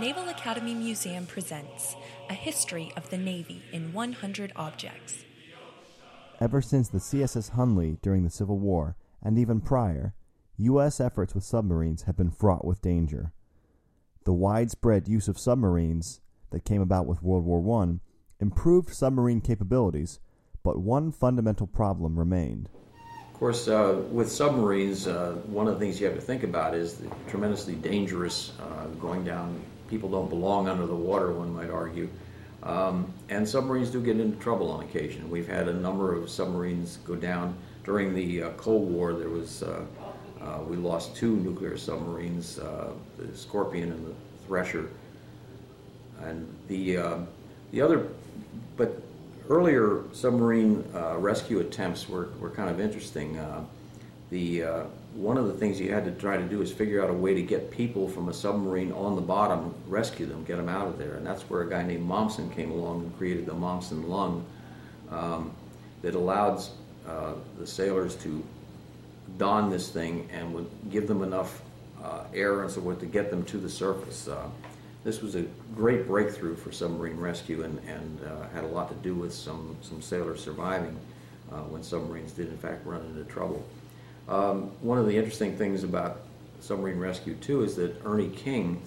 Naval Academy Museum presents A History of the Navy in 100 Objects. Ever since the CSS Hunley during the Civil War, and even prior, U.S. efforts with submarines have been fraught with danger. The widespread use of submarines that came about with World War I improved submarine capabilities, but one fundamental problem remained. Of course, uh, with submarines, uh, one of the things you have to think about is the tremendously dangerous uh, going down. People don't belong under the water, one might argue. Um, and submarines do get into trouble on occasion. We've had a number of submarines go down. During the uh, Cold War, there was, uh, uh, we lost two nuclear submarines, the Scorpion and the Thresher. And the, the other, but earlier submarine uh, rescue attempts were, were kind of interesting. The, uh, one of the things you had to try to do is figure out a way to get people from a submarine on the bottom, rescue them, get them out of there. And that's where a guy named Momsen came along and created the Momsen lung um, that allowed uh, the sailors to don this thing and would give them enough uh, air and so forth to get them to the surface. Uh, this was a great breakthrough for submarine rescue and, and uh, had a lot to do with some, some sailors surviving uh, when submarines did in fact run into trouble. Um, one of the interesting things about submarine rescue too is that Ernie King,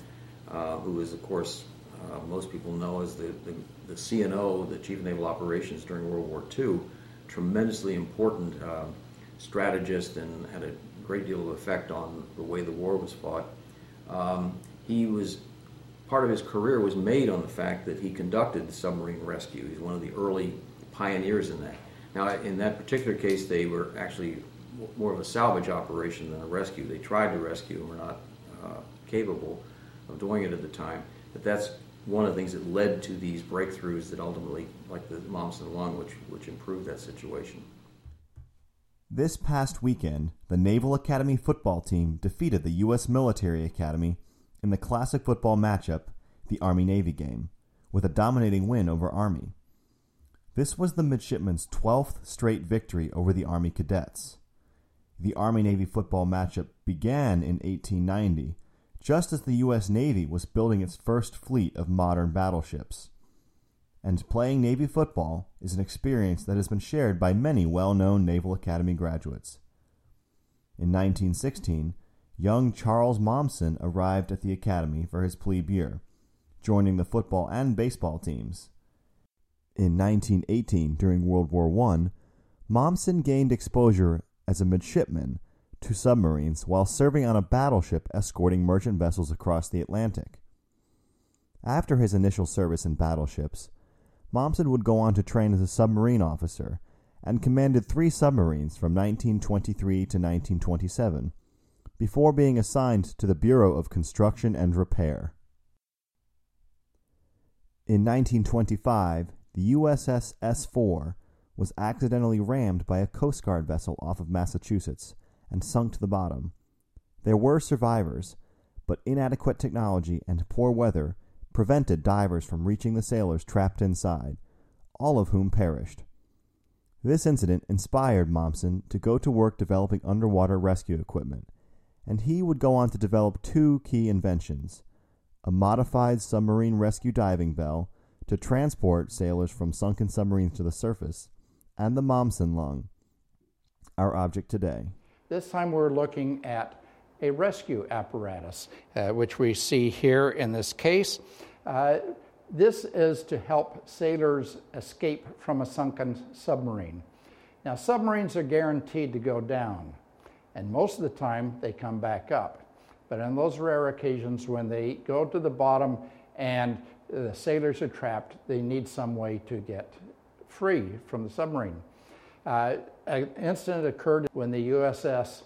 uh, who is of course uh, most people know as the, the, the, CNO, the Chief of Naval Operations during World War II, tremendously important uh, strategist and had a great deal of effect on the way the war was fought. Um, he was part of his career was made on the fact that he conducted the submarine rescue. He's one of the early pioneers in that. Now, in that particular case, they were actually more of a salvage operation than a rescue. They tried to rescue and were not uh, capable of doing it at the time. But that's one of the things that led to these breakthroughs that ultimately, like the Momsen lung, which, which improved that situation. This past weekend, the Naval Academy football team defeated the U.S. Military Academy in the classic football matchup, the Army Navy game, with a dominating win over Army. This was the midshipmen's 12th straight victory over the Army cadets. The Army Navy football matchup began in 1890, just as the U.S. Navy was building its first fleet of modern battleships. And playing Navy football is an experience that has been shared by many well known Naval Academy graduates. In 1916, young Charles Momsen arrived at the academy for his plebe year, joining the football and baseball teams. In 1918, during World War I, Momsen gained exposure as a midshipman to submarines while serving on a battleship escorting merchant vessels across the Atlantic. After his initial service in battleships, Momsen would go on to train as a submarine officer and commanded three submarines from 1923 to 1927 before being assigned to the Bureau of Construction and Repair. In 1925, the USS S 4 was accidentally rammed by a Coast Guard vessel off of Massachusetts and sunk to the bottom. There were survivors, but inadequate technology and poor weather prevented divers from reaching the sailors trapped inside, all of whom perished. This incident inspired Momsen to go to work developing underwater rescue equipment and he would go on to develop two key inventions a modified submarine rescue diving bell to transport sailors from sunken submarines to the surface, and the Momsen lung, our object today. This time we're looking at a rescue apparatus, uh, which we see here in this case. Uh, this is to help sailors escape from a sunken submarine. Now, submarines are guaranteed to go down and most of the time they come back up. But on those rare occasions when they go to the bottom and the sailors are trapped, they need some way to get free from the submarine. Uh, an incident occurred when the USS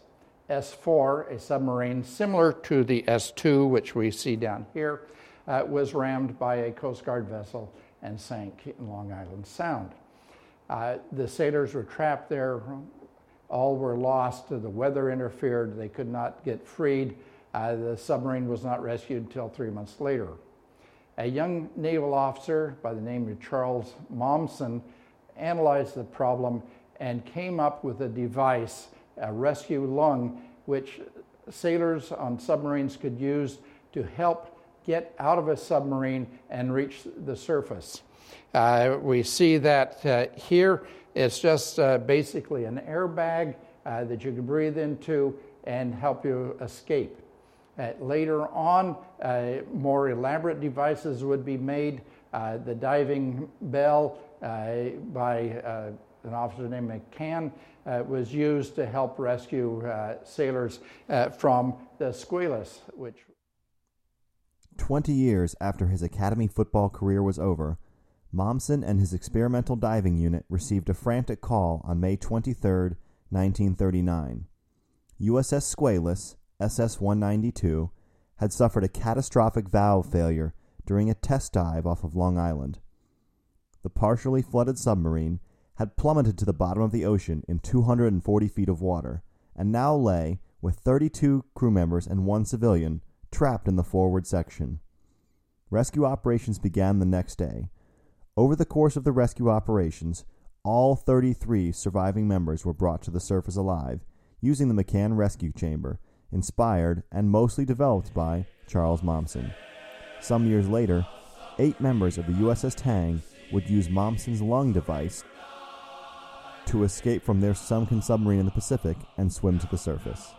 S4, a submarine similar to the S2, which we see down here, uh, was rammed by a Coast Guard vessel and sank in Long Island Sound. Uh, the sailors were trapped there all were lost. The weather interfered. They could not get freed. Uh, the submarine was not rescued until three months later. A young naval officer by the name of Charles Momsen analyzed the problem and came up with a device, a rescue lung, which sailors on submarines could use to help get out of a submarine and reach the surface. Uh, we see that uh, here it's just uh, basically an airbag uh, that you can breathe into and help you escape. Uh, later on, uh, more elaborate devices would be made. Uh, the diving bell uh, by uh, an officer named McCann was used to help rescue sailors from the Squalus, which 20 years after his academy football career was over, Momsen and his experimental diving unit received a frantic call on May 23, 1939. USS Squalus, SS 192, had suffered a catastrophic valve failure during a test dive off of Long Island. The partially flooded submarine had plummeted to the bottom of the ocean in 240 feet of water and now lay, with 32 crew members and one civilian, trapped in the forward section. Rescue operations began the next day. Over the course of the rescue operations, all 33 surviving members were brought to the surface alive using the McCann Rescue Chamber, inspired and mostly developed by Charles Momsen. Some years later, eight members of the USS Tang would use Momsen's lung device to escape from their sunken submarine in the Pacific and swim to the surface.